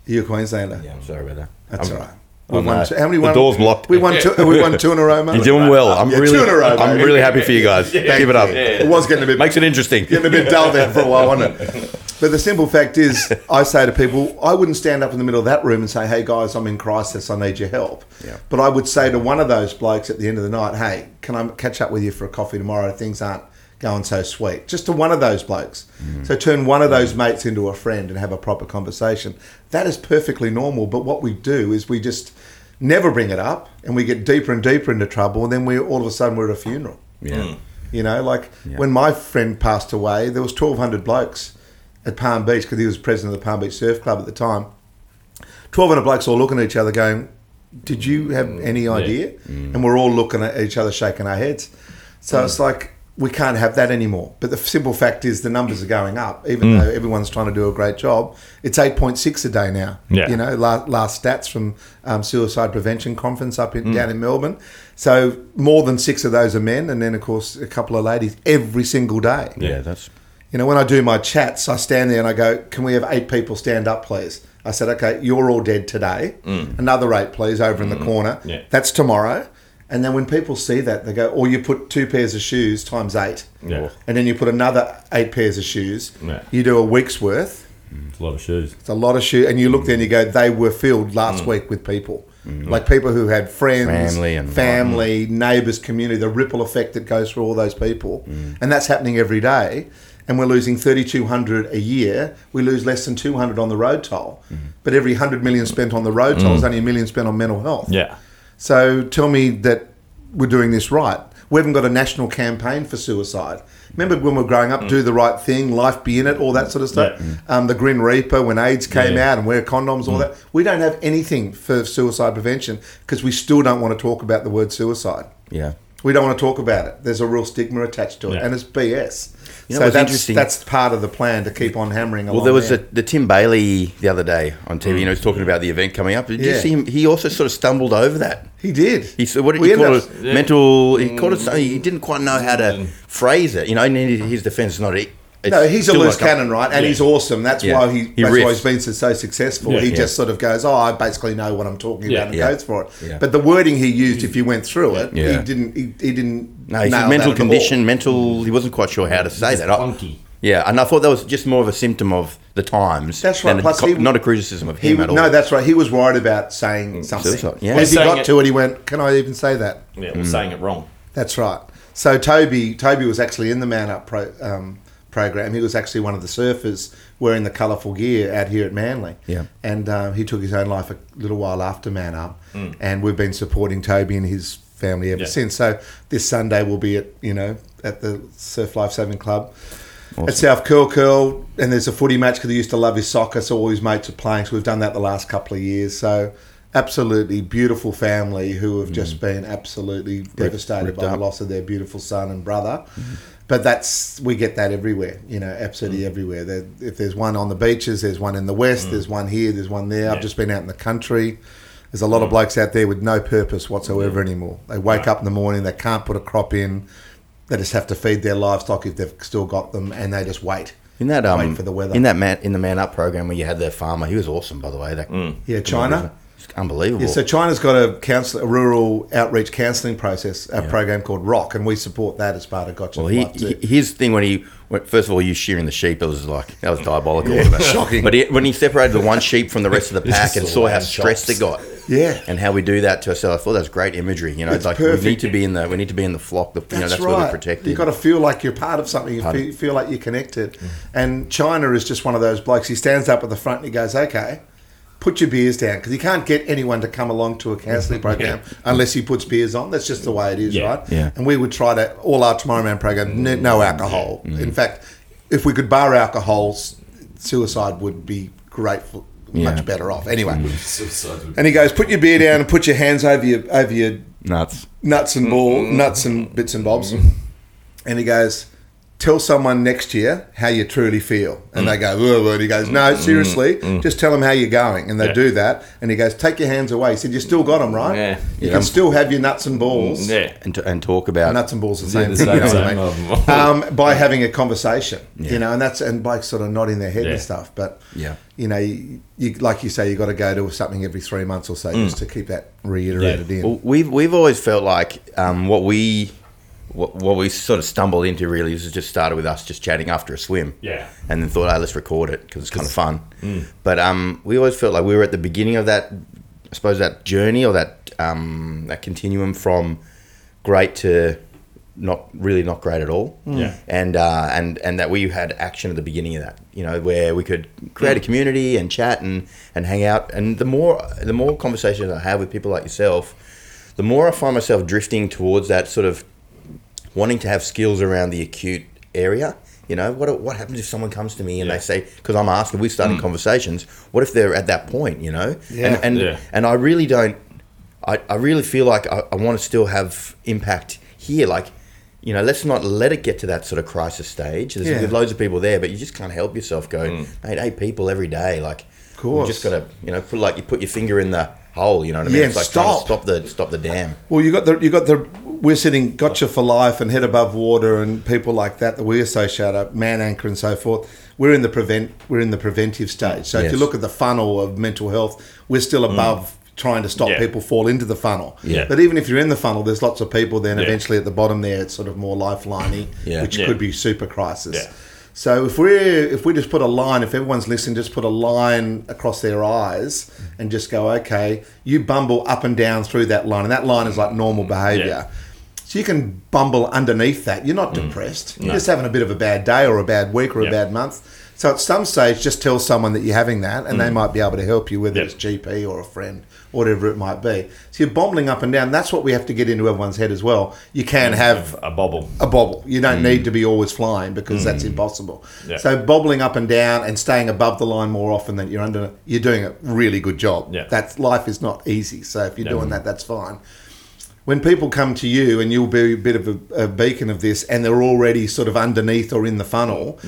Speaker 3: You're a Queenslander.
Speaker 2: Yeah, I'm sorry about that.
Speaker 3: That's
Speaker 2: I'm,
Speaker 3: all right. We've won two, how many
Speaker 2: the
Speaker 3: won?
Speaker 2: door's locked.
Speaker 3: We won two. We won two in a row, mate.
Speaker 2: You're doing well. I'm
Speaker 3: Yeah,
Speaker 2: really,
Speaker 3: two in a row,
Speaker 2: I'm really happy for you guys. yeah, Keep it up.
Speaker 3: you. It was getting a bit
Speaker 2: Makes it interesting.
Speaker 3: getting a bit dull there for a while, wasn't it? But the simple fact is, I say to people, I wouldn't stand up in the middle of that room and say, "Hey guys, I'm in crisis. I need your help."
Speaker 2: Yeah.
Speaker 3: But I would say to one of those blokes at the end of the night, "Hey, can I catch up with you for a coffee tomorrow? Things aren't going so sweet." Just to one of those blokes. Mm. So turn one of mm. those mates into a friend and have a proper conversation. That is perfectly normal. But what we do is we just never bring it up, and we get deeper and deeper into trouble, and then we all of a sudden we're at a funeral.
Speaker 2: Yeah. Hmm.
Speaker 3: You know, like when my friend passed away, there was twelve hundred blokes at Palm Beach because he was president of the Palm Beach Surf Club at the time. Twelve hundred blokes all looking at each other, going, "Did you have hmm. any idea?" Hmm. And we're all looking at each other, shaking our heads. So it's like we can't have that anymore. But the simple fact is, the numbers are going up, even mm. though everyone's trying to do a great job. It's eight point six a day now.
Speaker 1: Yeah.
Speaker 3: You know, last, last stats from um, Suicide Prevention Conference up in, mm. down in Melbourne. So more than six of those are men, and then of course a couple of ladies every single day.
Speaker 2: Yeah, that's.
Speaker 3: You know, when I do my chats, I stand there and I go, "Can we have eight people stand up, please?" I said, "Okay, you're all dead today. Mm. Another eight, please, over in the corner.
Speaker 1: Yeah.
Speaker 3: That's tomorrow." And then when people see that, they go, "Or you put two pairs of shoes times eight,
Speaker 1: Yeah.
Speaker 3: and then you put another eight pairs of shoes.
Speaker 1: Yeah.
Speaker 3: You do a week's worth.
Speaker 1: It's a lot of shoes.
Speaker 3: It's a lot of shoes, and you look there and you go, they were filled last mm. week with people, mm. like people who had friends,
Speaker 2: Family and-
Speaker 3: family, neighbours, community. The ripple effect that goes through all those people, mm. and that's happening every day. And we're losing thirty two hundred a year. We lose less than two hundred on the road toll, but every hundred million spent on the road toll is only a million spent on mental health.
Speaker 1: Yeah.
Speaker 3: So tell me that we're doing this right. We haven't got a national campaign for suicide. Remember when we were growing up, mm. do the right thing, life be in it, all that sort of stuff. Mm. Um, the Grim Reaper, when AIDS came
Speaker 1: Yeah.
Speaker 3: out, and wear condoms, all mm. that. We don't have anything for suicide prevention because we still don't want to talk about the word suicide.
Speaker 2: Yeah.
Speaker 3: We don't want to talk about it. There's a real stigma attached to it,
Speaker 1: Yeah.
Speaker 3: and it's BS.
Speaker 2: You know
Speaker 3: so that's
Speaker 2: interesting?
Speaker 3: that's part of the plan to keep on hammering along.
Speaker 2: Well, there was
Speaker 3: there.
Speaker 2: the, the Tim Bailey the other day on TV. You know, mm. he was talking about the event coming up. Did you see him? He also sort of stumbled over that.
Speaker 3: he did.
Speaker 2: He said, "What did
Speaker 3: We
Speaker 2: he call
Speaker 3: up-
Speaker 2: it? Mental." He called it mm. something. He didn't quite know how to mm. phrase it. You know, in his defense, it's not. It's
Speaker 3: No, he's a loose
Speaker 2: not-
Speaker 3: cannon, right? And
Speaker 1: Yeah.
Speaker 3: he's awesome. That's
Speaker 2: Yeah.
Speaker 3: why he,
Speaker 2: he
Speaker 3: that's why he's been so, so successful.
Speaker 1: Yeah.
Speaker 3: he
Speaker 1: Yeah.
Speaker 3: just sort of goes, "Oh, I basically know what I'm talking
Speaker 1: Yeah.
Speaker 3: about," and
Speaker 2: Yeah.
Speaker 3: goes for it.
Speaker 2: Yeah.
Speaker 3: But the wording he used, if you went through it,
Speaker 2: Yeah.
Speaker 3: he didn't. He, he didn't.
Speaker 2: No, he's
Speaker 3: nail
Speaker 2: mental
Speaker 3: that at all.
Speaker 2: condition, mental. He wasn't quite sure how to say that. I-
Speaker 1: clunky.
Speaker 2: yeah, and I thought that was just more of a symptom of the times.
Speaker 3: That's right.
Speaker 2: than a
Speaker 3: Plus
Speaker 2: co-
Speaker 3: he-
Speaker 2: not a criticism of
Speaker 3: He,
Speaker 2: him at all.
Speaker 3: no, that's right. He was worried about saying something.
Speaker 2: suicide, yeah.
Speaker 3: And as he
Speaker 1: Saying
Speaker 3: got
Speaker 1: it-
Speaker 3: to it, he went, "Can I even say that?"
Speaker 1: Yeah, we're saying it wrong.
Speaker 3: That's right. So Toby, Toby was actually in the Man Up pro, um, program. He was actually one of the surfers wearing the colourful gear out here at Manly.
Speaker 2: Yeah.
Speaker 3: And um, he took his own life a little while after Man Up, and we've been supporting Toby and his family ever
Speaker 1: Yeah.
Speaker 3: since. So this Sunday we'll be at you know at the Surf Life Saving Club. At South Curl Curl, and there's a footy match because he used to love his soccer, so all his mates are playing. So we've done that the last couple of years. So absolutely beautiful family who have just mm. been absolutely devastated by
Speaker 2: up.
Speaker 3: the loss of their beautiful son and brother. Mm-hmm. But that's we get that everywhere, you know, absolutely mm. everywhere. There, if there's one on the beaches, there's one in the west, mm. there's one here, there's one there. I've just been out in the country. There's a lot of blokes out there with no purpose whatsoever anymore. They wake up in the morning, they can't put a crop in. They just have to feed their livestock if they've still got them, and they just wait.
Speaker 2: in that um,
Speaker 3: wait for the weather.
Speaker 2: in that man in the Man Up program where you had the farmer, he was awesome by the way. That
Speaker 3: Yeah, China.
Speaker 2: It's unbelievable.
Speaker 3: Yeah, so China's got a counsel, a rural outreach counselling process, a program called Rock, and we support that as part of Gotcha
Speaker 2: Well, he,
Speaker 3: Life too.
Speaker 2: he- his thing when he first of all, you shearing the sheep, it was like that was diabolical.
Speaker 3: shocking.
Speaker 2: But he, when he separated the one sheep from the rest of the pack and saw how stressed
Speaker 1: chops.
Speaker 2: it got,
Speaker 3: Yeah.
Speaker 2: and how we do that to ourselves, I thought that was great imagery. You know,
Speaker 3: It's
Speaker 2: like
Speaker 3: perfect.
Speaker 2: we need to be in the we need to be in the flock. The, you know, that's where we're protected.
Speaker 3: You've got to feel like you're part of something. You feel, feel like you're connected. Mm. And China is just one of those blokes. He stands up at the front and he goes, "Okay, put your beers down," because you can't get anyone to come along to a counselling program unless he puts beers on. That's just the way it is,
Speaker 1: Yeah.
Speaker 3: right?
Speaker 2: Yeah.
Speaker 3: And we would try to all our Tomorrow Man program, n- no mm. alcohol.
Speaker 2: Mm.
Speaker 3: In fact, if we could bar alcohol, suicide would be great. For,
Speaker 2: Yeah.
Speaker 3: Much better off. Anyway, mm. and he goes, "Put your beer down and put your hands over your over your
Speaker 2: nuts.
Speaker 3: nuts and ball, nuts and bits and bobs. Mm. And he goes, tell someone next year how you truly feel. And they go, and he goes, no, seriously, just tell them how you're going. And they
Speaker 1: Yeah.
Speaker 3: do that. And he goes, take your hands away. He said, you still got them, right?
Speaker 1: Yeah.
Speaker 3: You
Speaker 2: Yeah.
Speaker 3: can still have your nuts and balls.
Speaker 1: Yeah.
Speaker 2: And, to, and talk about
Speaker 3: Nuts and balls the same
Speaker 1: the
Speaker 3: thing.
Speaker 1: same-
Speaker 3: you I
Speaker 1: same
Speaker 3: mean? um, by having a conversation, you know, and that's and blokes sort of nodding their head
Speaker 1: Yeah.
Speaker 3: and stuff. But
Speaker 2: Yeah.
Speaker 3: you know, you, you like you say, you got to go to something every three months or so
Speaker 1: Mm.
Speaker 3: just to keep that reiterated in.
Speaker 2: Well, we've we've always felt like um, what we what, what we sort of stumbled into really is just started with us just chatting after a swim.
Speaker 1: Yeah.
Speaker 2: And then thought, hey, let's record it because it's kind of fun. But um, we always felt like we were at the beginning of that, I suppose, that journey or that um, that continuum from great to not really not great at all.
Speaker 1: Yeah.
Speaker 2: And uh, and and that we had action at the beginning of that. You know, where we could create a community and chat and, and hang out. And the more the more conversations I have with people like yourself, the more I find myself drifting towards that sort of wanting to have skills around the acute area. You know, what what happens if someone comes to me and
Speaker 1: Yeah.
Speaker 2: they say, because I'm asking, we're starting mm. conversations. What if they're at that point? You know,
Speaker 3: Yeah.
Speaker 2: and and,
Speaker 1: Yeah.
Speaker 2: and I really don't. I, I really feel like I, I want to still have impact here. Like, you know, let's not let it get to that sort of crisis stage. There's,
Speaker 3: Yeah.
Speaker 2: there's loads of people there, but you just can't help yourself. Go, mm. mate, eight people every day. Like, of
Speaker 3: course.
Speaker 2: you just gotta, you know, put like you put your finger in the hole. You know what I mean?
Speaker 3: Yeah,
Speaker 2: it's like
Speaker 3: stop.
Speaker 2: stop the stop the dam.
Speaker 3: Well, you got the you got the we're sitting gotcha for life and head above water and people like that that we associate up man anchor and so forth. We're in the prevent we're in the preventive stage. So if you look at the funnel of mental health, we're still mm. above trying to stop
Speaker 1: Yeah.
Speaker 3: people fall into the funnel.
Speaker 1: Yeah.
Speaker 3: But even if you're in the funnel, there's lots of people. Then
Speaker 1: Yeah.
Speaker 3: eventually at the bottom there, it's sort of more lifeliney,
Speaker 2: Yeah.
Speaker 3: which
Speaker 1: Yeah.
Speaker 3: could be super crisis.
Speaker 1: Yeah.
Speaker 3: So if we if we just put a line, if everyone's listening, just put a line across their eyes and just go, okay, you bumble up and down through that line, and that line is like normal behaviour. So you can bumble underneath that. You're not mm. depressed. You're just having a bit of a bad day or a bad week or a bad month. So at some stage, just tell someone that you're having that, and they mm. might be able to help you, whether
Speaker 1: Yeah.
Speaker 3: it's GP or a friend, or whatever it might be. So you're bobbling up and down. That's what we have to get into everyone's head as well. You can mm. have
Speaker 1: a bobble.
Speaker 3: a bobble. You don't mm. need to be always flying because that's impossible.
Speaker 1: Yeah.
Speaker 3: So bobbling up and down and staying above the line more often than you're under, you're doing a really good job.
Speaker 1: Yeah.
Speaker 3: That's life is not easy. So if you're
Speaker 1: Yeah.
Speaker 3: doing that, that's fine. when people come to you and you'll be a bit of a, a beacon of this, and they're already sort of underneath or in the funnel.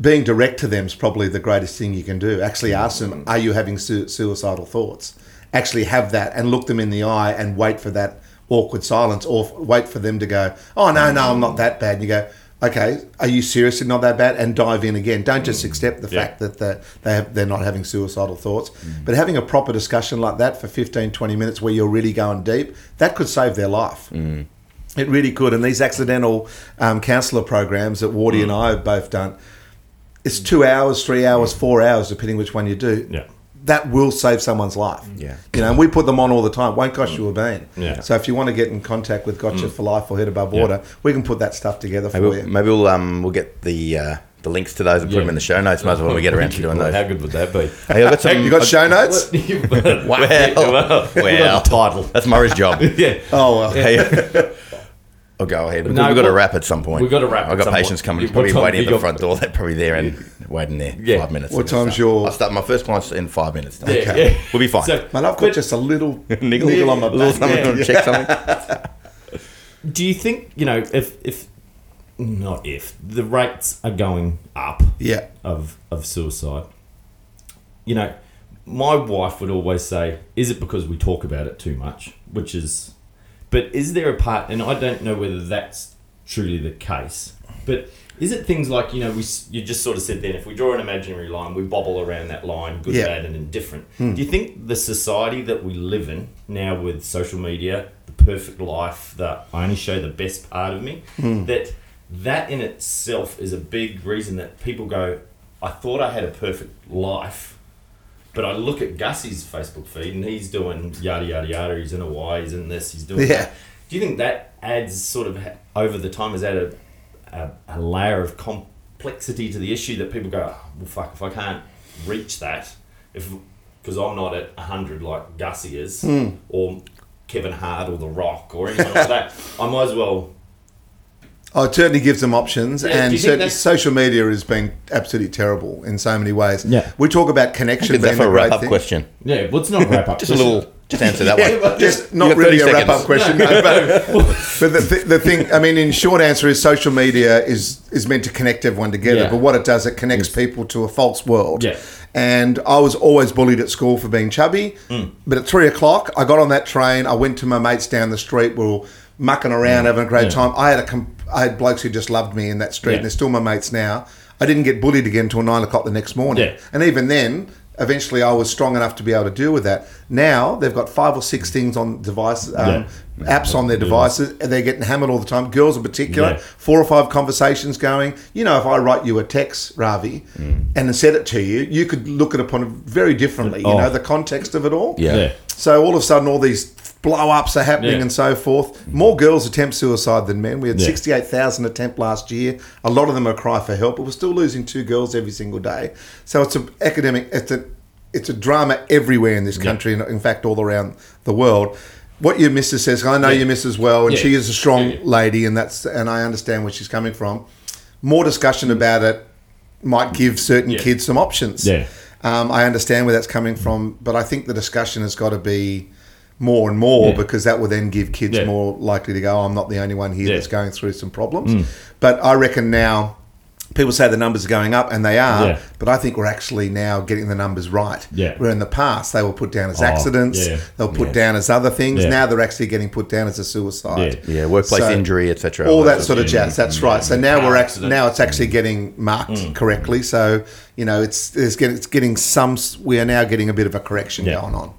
Speaker 3: Being direct to them is probably the greatest thing you can do. Actually, mm. ask them, "Are you having su- suicidal thoughts?" Actually, have that and look them in the eye and wait for that awkward silence, or f- wait for them to go, "Oh no, no, I'm not that bad." And you go, "Okay, are you seriously not that bad?" And dive in again. Don't just mm. accept the
Speaker 1: Yeah.
Speaker 3: fact that the, they have, they're not having suicidal thoughts, mm. but having a proper discussion like that for 15, 20 minutes where you're really going deep, that could save their life. It really could. And these accidental um, counsellor programs that Wardy and I have both done, it's two hours, three hours, four hours, depending which one you do.
Speaker 1: Yeah.
Speaker 3: That will save someone's life.
Speaker 2: Yeah.
Speaker 3: You know, and we put them on all the time. Won't cost you a bean.
Speaker 1: Yeah.
Speaker 3: So if you want to get in contact with Gotcha for Life or Head Above Water, we can put that stuff together for
Speaker 2: Maybe, we'll,
Speaker 3: you.
Speaker 2: maybe we'll um we'll get the uh, the links to those and put
Speaker 1: Yeah.
Speaker 2: them in the show notes. Might as well when we get around to doing those.
Speaker 1: How good would that be?
Speaker 2: Hey, I've got some.
Speaker 3: You got show notes?
Speaker 2: well,
Speaker 1: well,
Speaker 2: well,
Speaker 1: title.
Speaker 2: That's Murray's job.
Speaker 1: Yeah.
Speaker 3: Oh, well.
Speaker 2: Hey, I'll go ahead. Because
Speaker 1: No,
Speaker 2: we've got to
Speaker 1: well,
Speaker 2: wrap at some point.
Speaker 1: we've got to wrap
Speaker 2: I've got patients
Speaker 1: point.
Speaker 2: coming,
Speaker 1: You- what
Speaker 2: probably waiting at the
Speaker 1: got-
Speaker 2: front door. They're probably there and waiting there.
Speaker 1: Yeah.
Speaker 2: Five minutes.
Speaker 3: What time's
Speaker 2: start.
Speaker 3: your-
Speaker 2: I'll start my first client's in five minutes.
Speaker 1: Yeah,
Speaker 3: Okay.
Speaker 1: yeah.
Speaker 2: We'll be fine.
Speaker 1: So,
Speaker 3: Man, I've got
Speaker 1: but
Speaker 3: just a little
Speaker 2: Niggle,
Speaker 3: niggle on my
Speaker 2: a little something,
Speaker 3: Yeah.
Speaker 2: check something.
Speaker 1: do you think you know if if not if the rates are going up
Speaker 3: Yeah.
Speaker 1: of of suicide? You know, my wife would always say, "Is it because we talk about it too much?" Which is, but is there a part? And I don't know whether that's truly the case. But is it things like you know we you just sort of said then if we draw an imaginary line we bobble around that line good
Speaker 3: Yeah.
Speaker 1: bad and indifferent hmm. do you think the society that we live in now with social media the perfect life that I only show the best part of me hmm. that that in itself is a big reason that people go I thought I had a perfect life but I look at Gussie's Facebook feed and he's doing yada yada yada he's in Hawaii he's in this he's doing
Speaker 3: Yeah.
Speaker 1: that do you think that adds sort of over the time has added a, a layer of complexity to the issue that people go, "Oh, well, fuck, if I can't reach that, if because I'm not at 100 like Gussie is,
Speaker 3: Hmm.
Speaker 1: or Kevin Hart or The Rock or anyone like that, I might as well.
Speaker 3: Oh, it certainly gives them options,
Speaker 1: Yeah,
Speaker 3: and certainly social media has been absolutely terrible in so many ways.
Speaker 1: Yeah.
Speaker 3: we talk about connection
Speaker 2: Is that
Speaker 3: being
Speaker 2: for
Speaker 3: a
Speaker 2: a wrap up
Speaker 3: thing.
Speaker 2: question?
Speaker 1: Yeah, well, it's not a wrap up.
Speaker 2: Just a little, just answer that
Speaker 1: Yeah,
Speaker 2: one.
Speaker 1: but-
Speaker 3: Just not really a wrap up question, no, but, but the, th- the thing, I mean, in short answer is social media is is meant to connect everyone together,
Speaker 1: Yeah.
Speaker 3: but what it does, it connects people to a false world.
Speaker 1: Yeah.
Speaker 3: And I was always bullied at school for being chubby,
Speaker 1: Mm.
Speaker 3: but at three o'clock, I got on that train. I went to my mates down the street. We were mucking around, having a great
Speaker 1: Yeah.
Speaker 3: time. I had a I had blokes who just loved me in that street,
Speaker 1: Yeah.
Speaker 3: and they're still my mates now. I didn't get bullied again until nine o'clock the next morning,
Speaker 1: Yeah.
Speaker 3: and even then, eventually, I was strong enough to be able to deal with that. Now they've got five or six things on devices, um, apps on their devices, and they're getting hammered all the time. Girls in particular,
Speaker 1: Yeah.
Speaker 3: four or five conversations going. You know, if I write you a text, Ravi, and send it to you, you could look at it upon very differently. You
Speaker 1: Oh.
Speaker 3: know, the context of it all.
Speaker 2: Yeah.
Speaker 1: Yeah.
Speaker 3: So all of a sudden, all these blow ups are happening
Speaker 1: Yeah.
Speaker 3: and so forth. More girls attempt suicide than men. We had
Speaker 1: Yeah.
Speaker 3: 68,000 attempt last year. A lot of them are cry for help, but we're still losing two girls every single day. So it's an academic, it's a, it's a drama everywhere in this country and in fact all around the world. What your missus says, I know
Speaker 1: Yeah.
Speaker 3: your missus well, and
Speaker 1: Yeah.
Speaker 3: she is a strong
Speaker 1: Yeah, yeah.
Speaker 3: lady, and that's and I understand where she's coming from. More discussion about it might give certain
Speaker 1: Yeah.
Speaker 3: kids some options.
Speaker 1: Yeah.
Speaker 3: Um, I understand where that's coming from, but I think the discussion has got to be more and more
Speaker 1: Yeah.
Speaker 3: because that will then give kids
Speaker 1: Yeah.
Speaker 3: more likely to go. "Oh, I'm not the only one here
Speaker 1: Yeah. Mm.
Speaker 3: that's going through some problems. But I reckon now people say the numbers are going up, and they are.
Speaker 1: Yeah.
Speaker 3: But I think we're actually now getting the numbers right.
Speaker 1: Yeah.
Speaker 3: Where in the past they were put down as
Speaker 1: Oh,
Speaker 3: accidents,
Speaker 1: yeah.
Speaker 3: they'll put
Speaker 2: Yes.
Speaker 3: down as other things.
Speaker 1: Yeah.
Speaker 3: Now they're actually getting put down as a suicide.
Speaker 1: Yeah.
Speaker 2: Yeah, workplace
Speaker 3: So-
Speaker 2: injury, etc.
Speaker 3: All that sort of jazz. That's right. So now we're actually
Speaker 1: accident.
Speaker 3: now it's actually getting marked correctly. So you know it's it's getting it's getting some. We are now getting a bit of a correction
Speaker 1: Yeah.
Speaker 3: going on.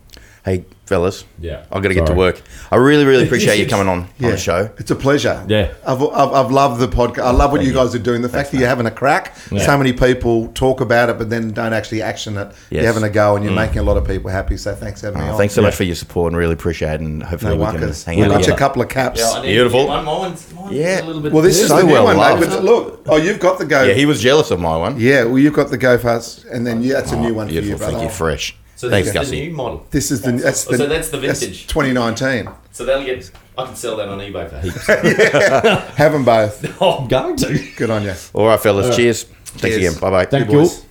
Speaker 2: Hey, fellas.
Speaker 1: Yeah.
Speaker 2: I've got to get to work. I really, really appreciate you coming on on the show.
Speaker 3: It's a pleasure.
Speaker 1: Yeah.
Speaker 3: I've, I've, I've loved the podcast. I love what you guys are doing. The fact that you're having a crack.
Speaker 1: Yeah.
Speaker 3: So many people talk about it, but then don't actually action it.
Speaker 2: Yes.
Speaker 3: You're having a go, and you're mm. making a lot of people happy. So thanks for having me
Speaker 2: Oh,
Speaker 3: on.
Speaker 2: thanks so
Speaker 1: Yeah.
Speaker 2: much for your support and really appreciate it. And hopefully
Speaker 3: No
Speaker 2: we can
Speaker 3: workers.
Speaker 2: hang
Speaker 3: We've
Speaker 2: out
Speaker 3: got you a couple of caps.
Speaker 1: Yeah, I need to
Speaker 2: Beautiful.
Speaker 1: get One, mine's, mine's
Speaker 2: Yeah.
Speaker 1: a little bit
Speaker 3: well, this is
Speaker 2: So
Speaker 3: the new
Speaker 2: well
Speaker 3: one, mate.
Speaker 2: loved.
Speaker 3: But look, oh, you've got the go.
Speaker 2: Yeah, he was jealous of my one.
Speaker 3: Yeah, well, you've got the go fast, and then yeah, that's a new one for you, brother.
Speaker 2: Thank you. Fresh.
Speaker 1: So
Speaker 2: Thanks,
Speaker 1: this is the new model.
Speaker 3: This is the that's
Speaker 1: Oh,
Speaker 3: the
Speaker 1: so that's the vintage.
Speaker 3: 2019.
Speaker 1: So they'll get. I can sell that on eBay for heaps.
Speaker 3: Have them both.
Speaker 1: oh, I'm going to.
Speaker 3: Good on you.
Speaker 2: All right, fellas. Cheers. Thanks
Speaker 3: Cheers.
Speaker 2: again. Bye bye.
Speaker 1: Thank
Speaker 3: boys.
Speaker 1: you.